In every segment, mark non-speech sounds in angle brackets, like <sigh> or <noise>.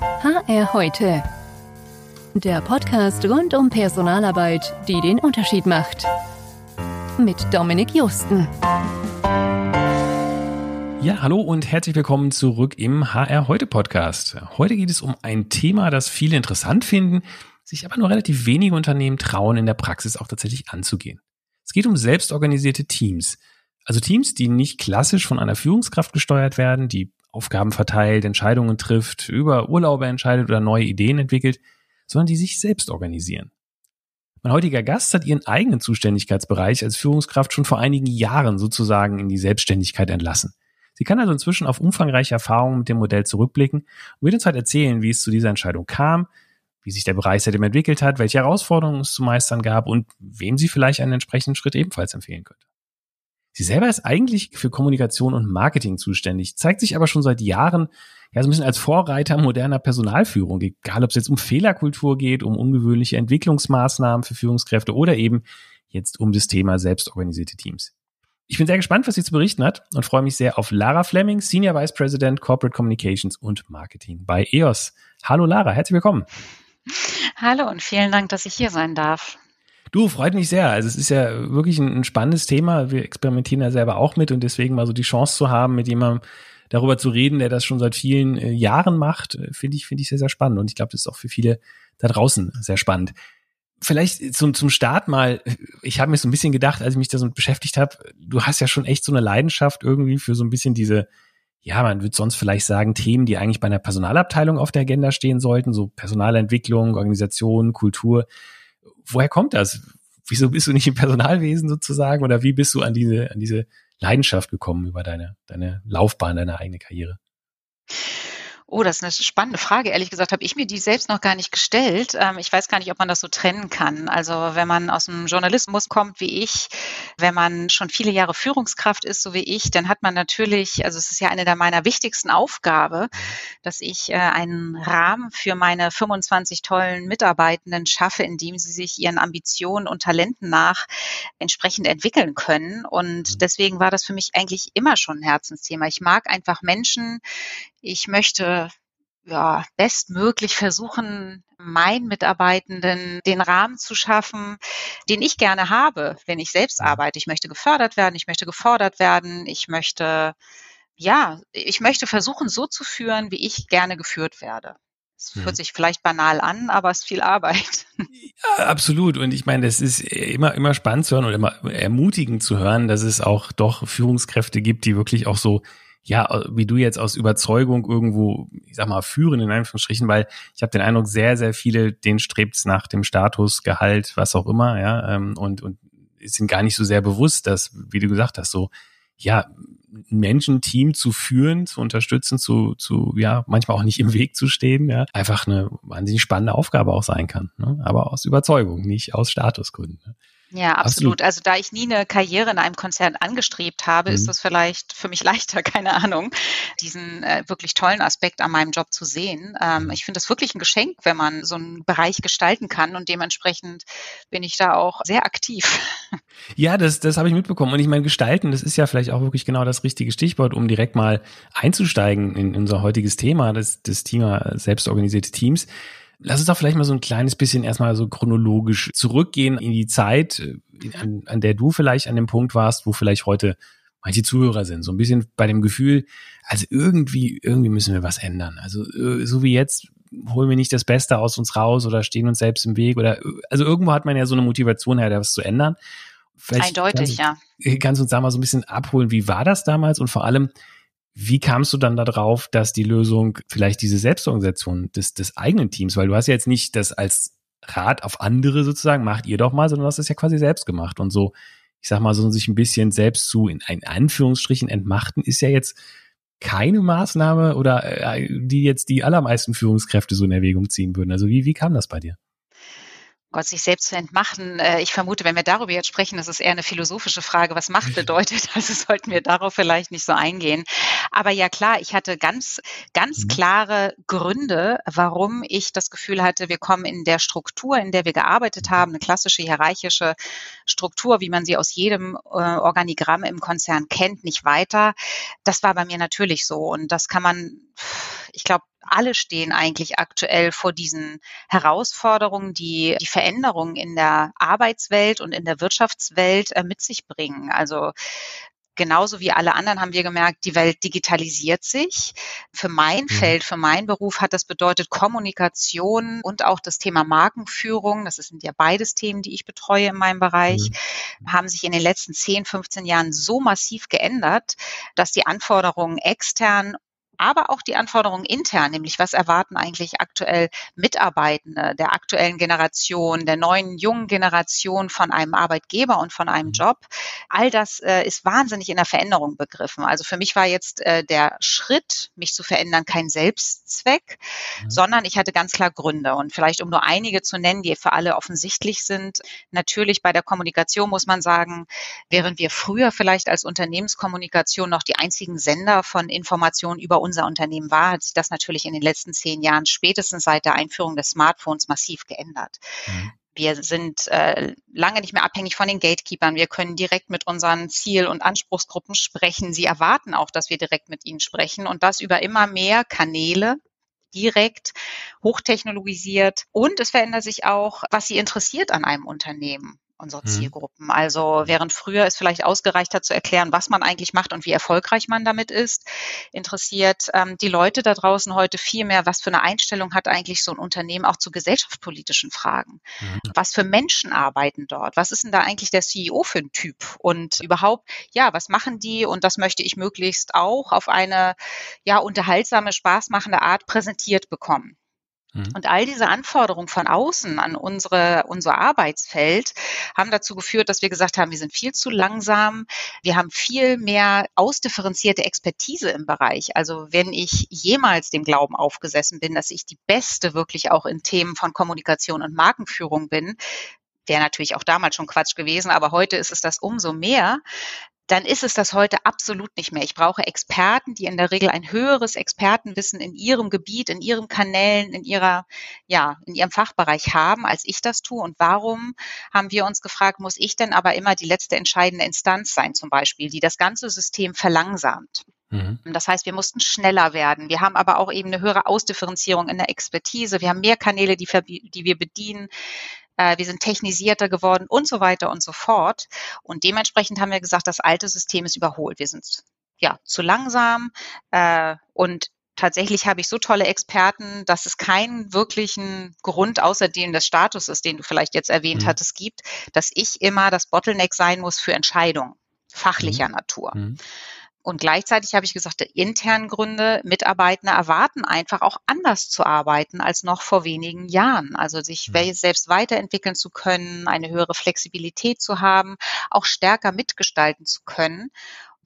HR heute. Der Podcast rund um Personalarbeit, die den Unterschied macht. Mit Dominik Justen. Ja, hallo und herzlich willkommen zurück im HR heute Podcast. Heute geht es um ein Thema, das viele interessant finden, sich aber nur relativ wenige Unternehmen trauen, in der Praxis auch tatsächlich anzugehen. Es geht um selbstorganisierte Teams. Also Teams, die nicht klassisch von einer Führungskraft gesteuert werden, die Aufgaben verteilt, Entscheidungen trifft, über Urlaube entscheidet oder neue Ideen entwickelt, sondern die sich selbst organisieren. Mein heutiger Gast hat ihren eigenen Zuständigkeitsbereich als Führungskraft schon vor einigen Jahren sozusagen in die Selbstständigkeit entlassen. Sie kann also inzwischen auf umfangreiche Erfahrungen mit dem Modell zurückblicken und wird uns halt erzählen, wie es zu dieser Entscheidung kam, wie sich der Bereich seitdem entwickelt hat, welche Herausforderungen es zu meistern gab und wem sie vielleicht einen entsprechenden Schritt ebenfalls empfehlen könnte. Sie selber ist eigentlich für Kommunikation und Marketing zuständig, zeigt sich aber schon seit Jahren ja so ein bisschen als Vorreiter moderner Personalführung, egal ob es jetzt um Fehlerkultur geht, um ungewöhnliche Entwicklungsmaßnahmen für Führungskräfte oder eben jetzt um das Thema selbstorganisierte Teams. Ich bin sehr gespannt, was sie zu berichten hat und freue mich sehr auf Lara Fleming, Senior Vice President Corporate Communications und Marketing bei EOS. Hallo Lara, herzlich willkommen. Hallo und vielen Dank, dass ich hier sein darf. Du, freut mich sehr. Also es ist ja wirklich ein, ein, spannendes Thema. Wir experimentieren ja selber auch mit und deswegen mal so die Chance zu haben, mit jemandem darüber zu reden, der das schon seit vielen äh, Jahren macht, äh, finde ich, finde ich sehr, sehr spannend. Und ich glaube, das ist auch für viele da draußen sehr spannend. Vielleicht zum, zum Start mal, ich habe mir so ein bisschen gedacht, als ich mich da so beschäftigt habe, du hast ja schon echt so eine Leidenschaft irgendwie für so ein bisschen diese, ja, man würde sonst vielleicht sagen, Themen, die eigentlich bei einer Personalabteilung auf der Agenda stehen sollten, so Personalentwicklung, Organisation, Kultur woher kommt das? Wieso bist du nicht im Personalwesen sozusagen oder wie bist du an diese, an diese Leidenschaft gekommen über deine, deine Laufbahn, deine eigene Karriere? Oh, das ist eine spannende Frage. Ehrlich gesagt habe ich mir die selbst noch gar nicht gestellt. Ähm, ich weiß gar nicht, ob man das so trennen kann. Also wenn man aus dem Journalismus kommt wie ich, wenn man schon viele Jahre Führungskraft ist, so wie ich, dann hat man natürlich, also es ist ja eine der meiner wichtigsten Aufgabe, dass ich äh, einen Rahmen für meine 25 tollen Mitarbeitenden schaffe, in dem sie sich ihren Ambitionen und Talenten nach entsprechend entwickeln können. Und mhm. deswegen war das für mich eigentlich immer schon ein Herzensthema. Ich mag einfach Menschen, ich möchte ja, bestmöglich versuchen, meinen Mitarbeitenden den Rahmen zu schaffen, den ich gerne habe, wenn ich selbst mhm. arbeite. Ich möchte gefördert werden, ich möchte gefordert werden, ich möchte, ja, ich möchte versuchen, so zu führen, wie ich gerne geführt werde. Es mhm. hört sich vielleicht banal an, aber es ist viel Arbeit. Ja, absolut. Und ich meine, es ist immer, immer spannend zu hören und immer ermutigend zu hören, dass es auch doch Führungskräfte gibt, die wirklich auch so ja, wie du jetzt aus Überzeugung irgendwo, ich sag mal, führen in Anführungsstrichen, weil ich habe den Eindruck, sehr, sehr viele, denen strebt's nach dem Status, Gehalt, was auch immer, ja, ähm, und, und sind gar nicht so sehr bewusst, dass, wie du gesagt hast, so, ja, ein Menschenteam zu führen, zu unterstützen, zu, zu, ja, manchmal auch nicht im Weg zu stehen, ja, einfach eine wahnsinnig spannende Aufgabe auch sein kann, ne? aber aus Überzeugung, nicht aus Statusgründen. Ne? Ja, absolut. absolut. Also da ich nie eine Karriere in einem Konzern angestrebt habe, mhm. ist es vielleicht für mich <laughs> leichter, keine Ahnung, diesen äh, wirklich tollen Aspekt an meinem Job zu sehen. Ähm, mhm. ich finde es wirklich ein Geschenk, wenn man so einen Bereich gestalten kann und dementsprechend bin ich da auch sehr aktiv. <laughs> Ja, das, das habe ich mitbekommen. Und ich meine, gestalten, das ist ja vielleicht auch wirklich genau das richtige Stichwort, um direkt mal einzusteigen in unser heutiges Thema, das, das Thema selbstorganisierte Teams. Lass uns doch vielleicht mal so ein kleines bisschen erstmal so chronologisch zurückgehen in die Zeit, äh, an, an der du vielleicht an dem Punkt warst, wo vielleicht heute manche Zuhörer sind. So ein bisschen bei dem Gefühl, also irgendwie, irgendwie müssen wir was ändern. Also äh, so wie jetzt holen wir nicht das Beste aus uns raus oder stehen uns selbst im Weg oder also irgendwo hat man ja so eine Motivation her, da was zu ändern. Vielleicht Eindeutig, kannst, ja. Kannst du uns da mal so ein bisschen abholen, wie war das damals und vor allem, wie kamst du dann darauf, dass die Lösung vielleicht diese Selbstorganisation des, des eigenen Teams, weil du hast ja jetzt nicht das als Rat auf andere sozusagen, macht ihr doch mal, sondern du hast es ja quasi selbst gemacht und so, ich sag mal, so sich ein bisschen selbst zu, in, in Anführungsstrichen entmachten, ist ja jetzt keine Maßnahme oder äh, die jetzt die allermeisten Führungskräfte so in Erwägung ziehen würden. Also wie, wie kam das bei dir? Gott, sich selbst zu entmachten. Äh, ich vermute, wenn wir darüber jetzt sprechen, das ist eher eine philosophische Frage, was Macht bedeutet. <laughs> Also sollten wir darauf vielleicht nicht so eingehen. Aber ja klar, ich hatte ganz, ganz mhm. klare Gründe, warum ich das Gefühl hatte, wir kommen in der Struktur, in der wir gearbeitet haben, eine klassische hierarchische Struktur, wie man sie aus jedem äh, Organigramm im Konzern kennt, nicht weiter. Das war bei mir natürlich so. Und das kann man, ich glaube, alle stehen eigentlich aktuell vor diesen Herausforderungen, die die Veränderungen in der Arbeitswelt und in der Wirtschaftswelt äh, mit sich bringen. Also genauso wie alle anderen haben wir gemerkt, die Welt digitalisiert sich. Für mein mhm. Feld, für meinen Beruf hat das bedeutet Kommunikation und auch das Thema Markenführung. Das sind ja beides Themen, die ich betreue in meinem Bereich, mhm. haben sich in den letzten 10, 15 Jahren so massiv geändert, dass die Anforderungen extern aber auch die Anforderungen intern, nämlich was erwarten eigentlich aktuell Mitarbeitende der aktuellen Generation, der neuen jungen Generation von einem Arbeitgeber und von einem mhm. Job. All das äh, ist wahnsinnig in der Veränderung begriffen. Also für mich war jetzt äh, der Schritt, mich zu verändern, kein Selbstzweck, mhm. sondern ich hatte ganz klar Gründe. Und vielleicht um nur einige zu nennen, die für alle offensichtlich sind. Natürlich bei der Kommunikation muss man sagen, während wir früher vielleicht als Unternehmenskommunikation noch die einzigen Sender von Informationen über unser Unternehmen war, hat sich das natürlich in den letzten zehn Jahren spätestens seit der Einführung des Smartphones massiv geändert. Mhm. Wir sind äh, lange nicht mehr abhängig von den Gatekeepers. Wir können direkt mit unseren Ziel- und Anspruchsgruppen sprechen. Sie erwarten auch, dass wir direkt mit ihnen sprechen und das über immer mehr Kanäle, direkt, hochtechnologisiert. Und es verändert sich auch, was sie interessiert an einem Unternehmen unsere mhm. Zielgruppen. Also während früher es vielleicht ausgereicht hat zu erklären, was man eigentlich macht und wie erfolgreich man damit ist, interessiert ähm, die Leute da draußen heute viel mehr, was für eine Einstellung hat eigentlich so ein Unternehmen auch zu gesellschaftspolitischen Fragen. Mhm. Was für Menschen arbeiten dort? Was ist denn da eigentlich der CEO für ein Typ? Und überhaupt, ja, was machen die? Und das möchte ich möglichst auch auf eine ja unterhaltsame, spaßmachende Art präsentiert bekommen. Mhm. Und all diese Anforderungen von außen an unsere, unser Arbeitsfeld haben dazu geführt, dass wir gesagt haben, wir sind viel zu langsam. Wir haben viel mehr ausdifferenzierte Expertise im Bereich. Also wenn ich jemals dem Glauben aufgesessen bin, dass ich die Beste wirklich auch in Themen von Kommunikation und Markenführung bin, wäre natürlich auch damals schon Quatsch gewesen, aber heute ist es das umso mehr, dann ist es das heute absolut nicht mehr. Ich brauche Experten, die in der Regel ein höheres Expertenwissen in ihrem Gebiet, in ihren Kanälen, in ihrer, ja, in ihrem Fachbereich haben, als ich das tue. Und warum haben wir uns gefragt, muss ich denn aber immer die letzte entscheidende Instanz sein, zum Beispiel, die das ganze System verlangsamt? Mhm. Das heißt, wir mussten schneller werden. Wir haben aber auch eben eine höhere Ausdifferenzierung in der Expertise. Wir haben mehr Kanäle, die, die wir bedienen wir sind technisierter geworden und so weiter und so fort. Und dementsprechend haben wir gesagt, das alte System ist überholt. Wir sind ja zu langsam äh, und tatsächlich habe ich so tolle Experten, dass es keinen wirklichen Grund außer dem des Statuses, den du vielleicht jetzt erwähnt mhm. hattest, gibt, dass ich immer das Bottleneck sein muss für Entscheidungen fachlicher mhm. Natur. Mhm. Und gleichzeitig habe ich gesagt, internen Gründe, Mitarbeitende erwarten einfach auch anders zu arbeiten als noch vor wenigen Jahren. Also sich mhm. selbst weiterentwickeln zu können, eine höhere Flexibilität zu haben, auch stärker mitgestalten zu können.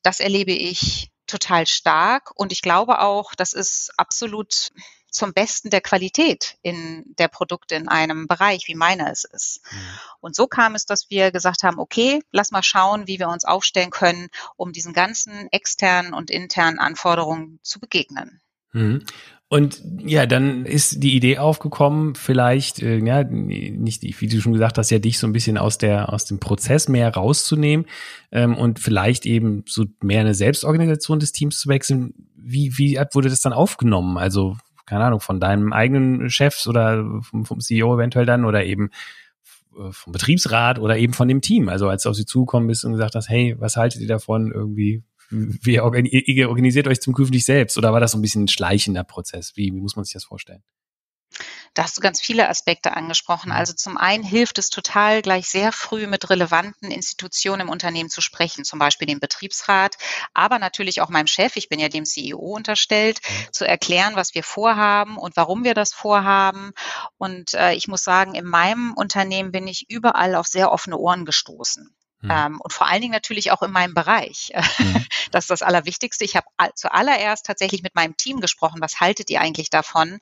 Das erlebe ich total stark. Und ich glaube auch, das ist absolut zum Besten der Qualität in der Produkte in einem Bereich, wie meiner es ist. Mhm. Und so kam es, dass wir gesagt haben, okay, lass mal schauen, wie wir uns aufstellen können, um diesen ganzen externen und internen Anforderungen zu begegnen. Mhm. Und ja, dann ist die Idee aufgekommen, vielleicht, äh, ja, nicht, wie du schon gesagt hast, ja, dich so ein bisschen aus der, aus dem Prozess mehr rauszunehmen ähm, und vielleicht eben so mehr eine Selbstorganisation des Teams zu wechseln. Wie, wie wurde das dann aufgenommen? Also keine Ahnung, von deinem eigenen Chefs oder vom, vom CEO eventuell dann oder eben äh, vom Betriebsrat oder eben von dem Team. Also als du auf sie zugekommen bist und gesagt hast, hey, was haltet ihr davon irgendwie? Wie organisiert euch zum künftig selbst? Oder war das so ein bisschen ein schleichender Prozess? Wie, wie muss man sich das vorstellen? Da hast du ganz viele Aspekte angesprochen. Mhm. Also zum einen hilft es total, gleich sehr früh mit relevanten Institutionen im Unternehmen zu sprechen, zum Beispiel dem Betriebsrat, aber natürlich auch meinem Chef, ich bin ja dem CEO unterstellt, zu erklären, was wir vorhaben und warum wir das vorhaben. Und äh, ich muss sagen, in meinem Unternehmen bin ich überall auf sehr offene Ohren gestoßen. Mhm. Ähm, und vor allen Dingen natürlich auch in meinem Bereich. Mhm. <laughs> Das ist das Allerwichtigste. Ich habe zuallererst tatsächlich mit meinem Team gesprochen. Was haltet ihr eigentlich davon,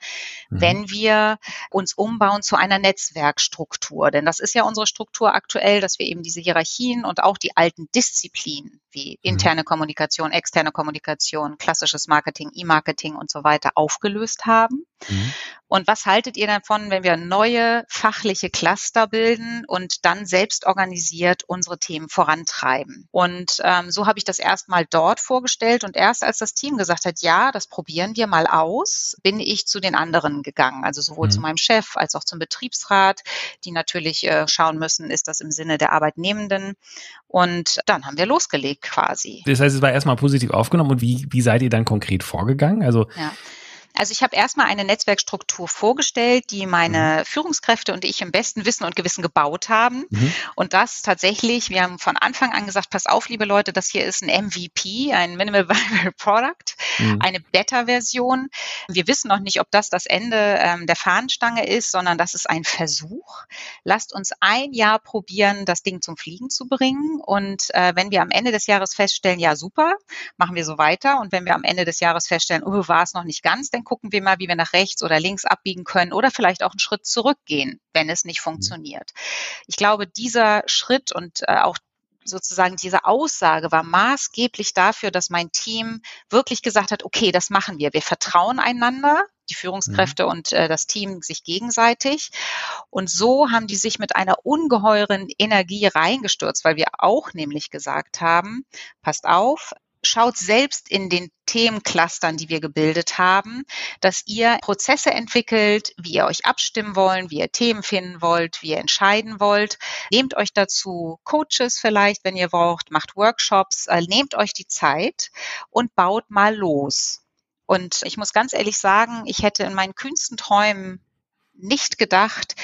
mhm. wenn wir uns umbauen zu einer Netzwerkstruktur? Denn das ist ja unsere Struktur aktuell, dass wir eben diese Hierarchien und auch die alten Disziplinen wie mhm. interne Kommunikation, externe Kommunikation, klassisches Marketing, E-Marketing und so weiter aufgelöst haben. Mhm. Und was haltet ihr davon, wenn wir neue fachliche Cluster bilden und dann selbst organisiert unsere Themen vorantreiben? Und ähm, so habe ich das erstmal dort vorgestellt und erst als das Team gesagt hat, ja, das probieren wir mal aus, bin ich zu den anderen gegangen, also sowohl mhm. zu meinem Chef als auch zum Betriebsrat, die natürlich äh, schauen müssen, ist das im Sinne der Arbeitnehmenden. Und dann haben wir losgelegt quasi. Das heißt, es war erstmal positiv aufgenommen und wie, wie seid ihr dann konkret vorgegangen? Also ja. Also ich habe erstmal eine Netzwerkstruktur vorgestellt, die meine mhm. Führungskräfte und ich im besten Wissen und Gewissen gebaut haben. Mhm. Und das tatsächlich, wir haben von Anfang an gesagt, pass auf, liebe Leute, das hier ist ein MVP, ein Minimal <laughs> Viable Product, mhm. eine Beta-Version. Wir wissen noch nicht, ob das das Ende ähm, der Fahnenstange ist, sondern das ist ein Versuch. Lasst uns ein Jahr probieren, das Ding zum Fliegen zu bringen. Und äh, wenn wir am Ende des Jahres feststellen, ja super, machen wir so weiter. Und wenn wir am Ende des Jahres feststellen, oh, war es noch nicht ganz, dann gucken wir mal, wie wir nach rechts oder links abbiegen können oder vielleicht auch einen Schritt zurückgehen, wenn es nicht mhm. funktioniert. Ich glaube, dieser Schritt und äh, auch sozusagen diese Aussage war maßgeblich dafür, dass mein Team wirklich gesagt hat, okay, das machen wir. Wir vertrauen einander, die Führungskräfte mhm. und äh, das Team sich gegenseitig. Und so haben die sich mit einer ungeheuren Energie reingestürzt, weil wir auch nämlich gesagt haben, passt auf, schaut selbst in den Themenclustern, die wir gebildet haben, dass ihr Prozesse entwickelt, wie ihr euch abstimmen wollt, wie ihr Themen finden wollt, wie ihr entscheiden wollt. Nehmt euch dazu Coaches vielleicht, wenn ihr braucht, macht Workshops, äh, nehmt euch die Zeit und baut mal los. Und ich muss ganz ehrlich sagen, ich hätte in meinen kühnsten Träumen nicht gedacht,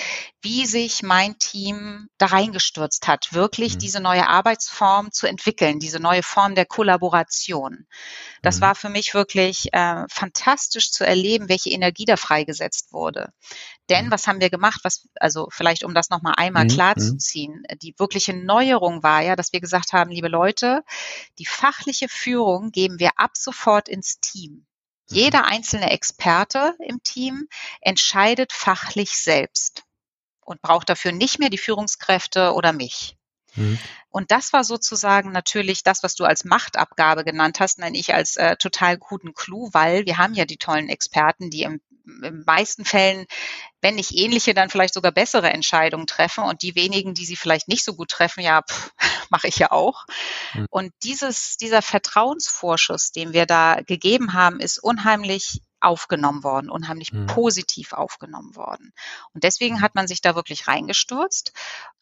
wie sich mein Team da reingestürzt hat, wirklich mhm. diese neue Arbeitsform zu entwickeln, diese neue Form der Kollaboration. Das mhm. war für mich wirklich äh, fantastisch zu erleben, welche Energie da freigesetzt wurde. Denn mhm. was haben wir gemacht? Was, also vielleicht um das nochmal einmal mhm. klarzuziehen, mhm. die wirkliche Neuerung war ja, dass wir gesagt haben, liebe Leute, die fachliche Führung geben wir ab sofort ins Team. Mhm. Jeder einzelne Experte im Team entscheidet fachlich selbst und braucht dafür nicht mehr die Führungskräfte oder mich. Mhm. Und das war sozusagen natürlich das, was du als Machtabgabe genannt hast, nenne ich als äh, total guten Clou, weil wir haben ja die tollen Experten, die im, in meisten Fällen, wenn nicht ähnliche, dann vielleicht sogar bessere Entscheidungen treffen. Und die wenigen, die sie vielleicht nicht so gut treffen, ja, <laughs> mache ich ja auch. Mhm. Und dieses, dieser Vertrauensvorschuss, den wir da gegeben haben, ist unheimlich aufgenommen worden, unheimlich mhm. positiv aufgenommen worden. Und deswegen hat man sich da wirklich reingestürzt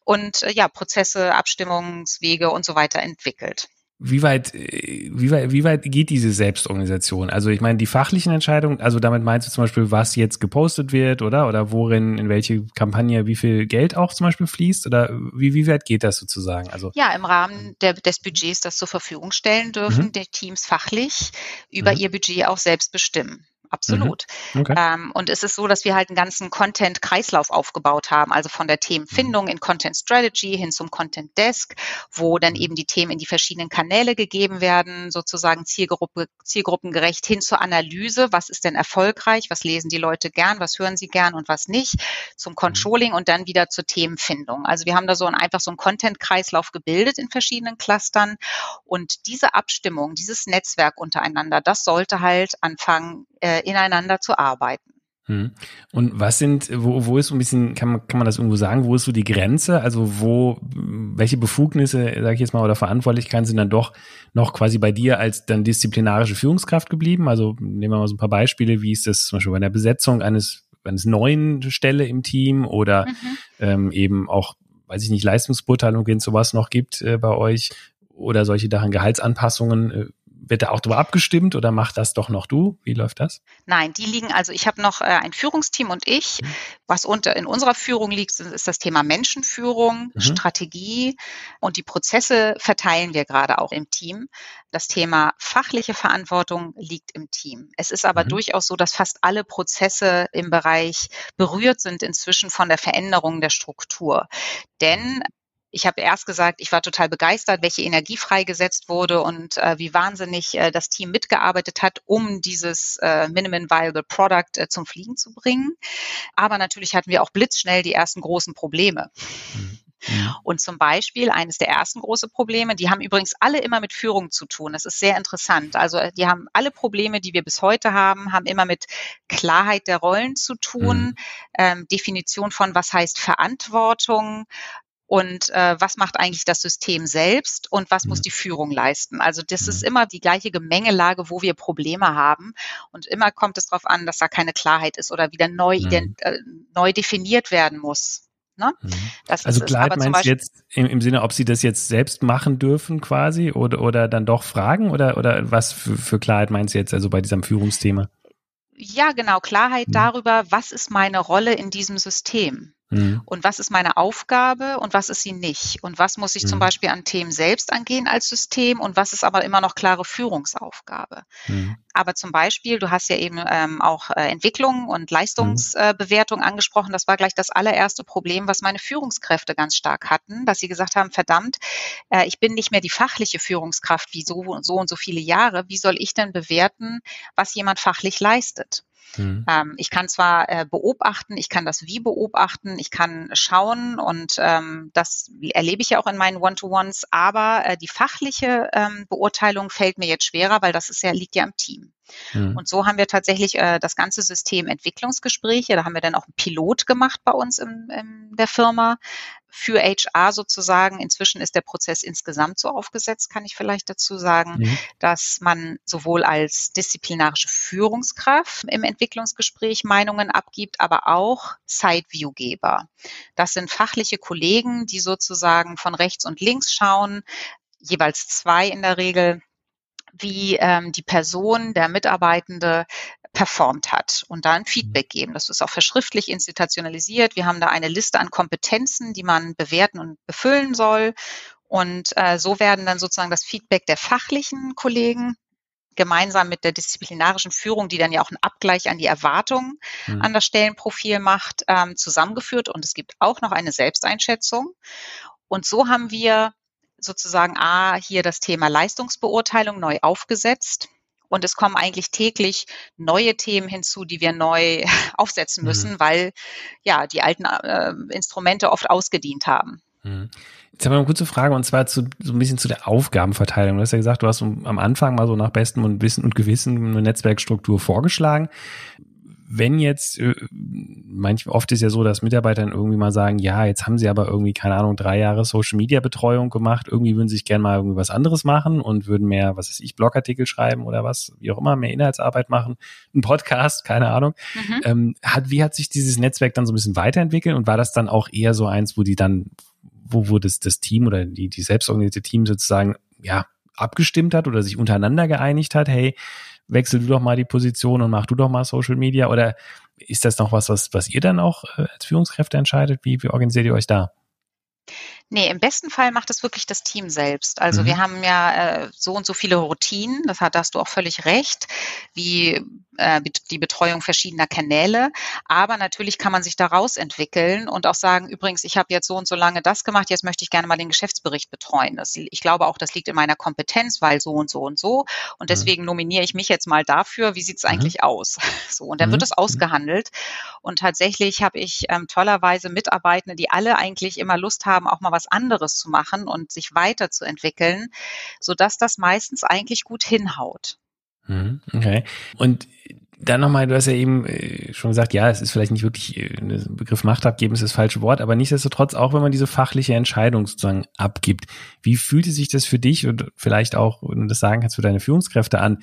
und äh, ja, Prozesse, Abstimmungswege und so weiter entwickelt. Wie weit, äh, wie weit, wie weit geht diese Selbstorganisation? Also ich meine, die fachlichen Entscheidungen, also damit meinst du zum Beispiel, was jetzt gepostet wird, oder? Oder worin, in welche Kampagne wie viel Geld auch zum Beispiel fließt? Oder wie, wie weit geht das sozusagen? Also Ja, im Rahmen der, des Budgets, das zur Verfügung stellen dürfen, mhm. die Teams fachlich über mhm. ihr Budget auch selbst bestimmen. Absolut. Mhm. Okay. Ähm, und es ist so, dass wir halt einen ganzen Content-Kreislauf aufgebaut haben, also von der Themenfindung in Content Strategy hin zum Content Desk, wo dann eben die Themen in die verschiedenen Kanäle gegeben werden, sozusagen Zielgruppe, zielgruppengerecht hin zur Analyse. Was ist denn erfolgreich? Was lesen die Leute gern? Was hören sie gern und was nicht? Zum mhm. Controlling und dann wieder zur Themenfindung. Also wir haben da so ein, einfach so einen Content-Kreislauf gebildet in verschiedenen Clustern und diese Abstimmung, dieses Netzwerk untereinander, das sollte halt anfangen, äh, ineinander zu arbeiten. Hm. Und was sind, wo, wo ist so ein bisschen, kann man, kann man das irgendwo sagen, wo ist so die Grenze? Also wo, welche Befugnisse, sage ich jetzt mal, oder Verantwortlichkeiten sind dann doch noch quasi bei dir als dann disziplinarische Führungskraft geblieben? Also nehmen wir mal so ein paar Beispiele, wie ist das zum Beispiel bei der Besetzung eines, eines neuen Stelle im Team oder mhm. ähm, eben auch, weiß ich nicht, Leistungsbeurteilung, wenn es sowas noch gibt äh, bei euch oder solche Sachen, Gehaltsanpassungen. Äh, wird da auch darüber abgestimmt oder macht das doch noch du? Wie läuft das? Nein, die liegen, also ich habe noch äh, ein Führungsteam und ich. Mhm. Was unter in unserer Führung liegt, ist das Thema Menschenführung, mhm. Strategie und die Prozesse verteilen wir gerade auch im Team. Das Thema fachliche Verantwortung liegt im Team. Es ist aber mhm. durchaus so, dass fast alle Prozesse im Bereich berührt sind inzwischen von der Veränderung der Struktur. Denn ich habe erst gesagt, ich war total begeistert, welche Energie freigesetzt wurde und äh, wie wahnsinnig äh, das Team mitgearbeitet hat, um dieses äh, Minimum Viable Product äh, zum Fliegen zu bringen. Aber natürlich hatten wir auch blitzschnell die ersten großen Probleme. Mhm. Mhm. Und zum Beispiel eines der ersten großen Probleme, die haben übrigens alle immer mit Führung zu tun. Das ist sehr interessant. Also die haben alle Probleme, die wir bis heute haben, haben immer mit Klarheit der Rollen zu tun, mhm. ähm, Definition von was heißt Verantwortung, und äh, was macht eigentlich das System selbst und was muss mhm. die Führung leisten. Also das ist mhm. immer die gleiche Gemengelage, wo wir Probleme haben und immer kommt es darauf an, dass da keine Klarheit ist oder wieder neu, mhm. äh, neu definiert werden muss. Ne? Mhm. also Klarheit meinst du jetzt im, im, Sinne, ob sie das jetzt selbst machen dürfen quasi oder, oder dann doch fragen oder, oder was für, für Klarheit meinst du jetzt also bei diesem Führungsthema? Ja, genau, Klarheit mhm. darüber, was ist meine Rolle in diesem System. Mhm. Und was ist meine Aufgabe und was ist sie nicht? Und was muss ich mhm. zum Beispiel an Themen selbst angehen als System und was ist aber immer noch klare Führungsaufgabe? Mhm. Aber zum Beispiel, du hast ja eben ähm, auch äh, Entwicklung und Leistungsbewertung äh, angesprochen. Das war gleich das allererste Problem, was meine Führungskräfte ganz stark hatten, dass sie gesagt haben, verdammt, äh, ich bin nicht mehr die fachliche Führungskraft wie so, so und so viele Jahre. Wie soll ich denn bewerten, was jemand fachlich leistet? Mhm. Ähm, ich kann zwar äh, beobachten, ich kann das wie beobachten, ich kann schauen und ähm, das erlebe ich ja auch in meinen One-to-Ones, aber äh, die fachliche ähm, Beurteilung fällt mir jetzt schwerer, weil das ist ja, liegt ja im Team. Mhm. Und so haben wir tatsächlich äh, das ganze System Entwicklungsgespräche, da haben wir dann auch einen Pilot gemacht bei uns in, in der Firma für HR sozusagen. Inzwischen ist der Prozess insgesamt so aufgesetzt, kann ich vielleicht dazu sagen, mhm. dass man sowohl als disziplinarische Führungskraft im Entwicklungsgespräch Meinungen abgibt, aber auch Sideviewgeber. Das sind fachliche Kollegen, die sozusagen von rechts und links schauen, jeweils zwei in der Regel, wie ähm, die Person, der Mitarbeitende performt hat und da ein Feedback geben. Das ist auch verschriftlich institutionalisiert. Wir haben da eine Liste an Kompetenzen, die man bewerten und befüllen soll. Und äh, so werden dann sozusagen das Feedback der fachlichen Kollegen gemeinsam mit der disziplinarischen Führung, die dann ja auch einen Abgleich an die Erwartungen mhm. an das Stellenprofil macht, ähm, zusammengeführt. Und es gibt auch noch eine Selbsteinschätzung. Und so haben wir sozusagen A, hier das Thema Leistungsbeurteilung neu aufgesetzt. Und es kommen eigentlich täglich neue Themen hinzu, die wir neu <laughs> aufsetzen mhm. müssen, mhm. weil ja die alten äh, Instrumente oft ausgedient haben. Mhm. Jetzt haben wir eine kurze Frage und zwar zu, so ein bisschen zu der Aufgabenverteilung. Du hast ja gesagt, du hast am Anfang mal so nach bestem Wissen und Gewissen eine Netzwerkstruktur vorgeschlagen wenn jetzt, äh, manchmal oft ist ja so, dass Mitarbeiter dann irgendwie mal sagen, ja, jetzt haben sie aber irgendwie, keine Ahnung, drei Jahre Social Media Betreuung gemacht, irgendwie würden sie sich gerne mal irgendwie was anderes machen und würden mehr, was weiß ich, Blogartikel schreiben oder was, wie auch immer, mehr Inhaltsarbeit machen, ein Podcast, keine Ahnung. Mhm. Ähm, hat, wie hat sich dieses Netzwerk dann so ein bisschen weiterentwickelt und war das dann auch eher so eins, wo die dann, wo, wo das, das Team oder die, die selbstorganisierte Team sozusagen, ja, abgestimmt hat oder sich untereinander geeinigt hat, hey, wechsel du doch mal die Position und mach du doch mal Social Media? Oder ist das noch was, was, was ihr dann auch äh, als Führungskräfte entscheidet? Wie, wie organisiert ihr euch da? Nee, im besten Fall macht es wirklich das Team selbst. Also mhm. wir haben ja äh, so und so viele Routinen, das hat, da hast du auch völlig recht, wie äh, die Betreuung verschiedener Kanäle. Aber natürlich kann man sich daraus entwickeln und auch sagen, übrigens, ich habe jetzt so und so lange das gemacht, jetzt möchte ich gerne mal den Geschäftsbericht betreuen. Das, ich glaube auch, das liegt in meiner Kompetenz, weil so und so und so. Und mhm. deswegen mhm. nominiere ich mich jetzt mal dafür, wie sieht es mhm. eigentlich aus? <laughs> So, und dann mhm. wird es ausgehandelt. Und tatsächlich habe ich ähm, tollerweise Mitarbeitende, die alle eigentlich immer Lust haben, auch mal was anderes zu machen und sich weiterzuentwickeln, sodass das meistens eigentlich gut hinhaut. Mhm, okay. Und dann nochmal, du hast ja eben äh, schon gesagt, ja, es ist vielleicht nicht wirklich, äh, ein Begriff Macht abgeben ist das falsche Wort, aber nichtsdestotrotz, auch wenn man diese fachliche Entscheidung sozusagen abgibt, wie fühlte sich das für dich und vielleicht auch, wenn du das sagen kannst, für deine Führungskräfte an?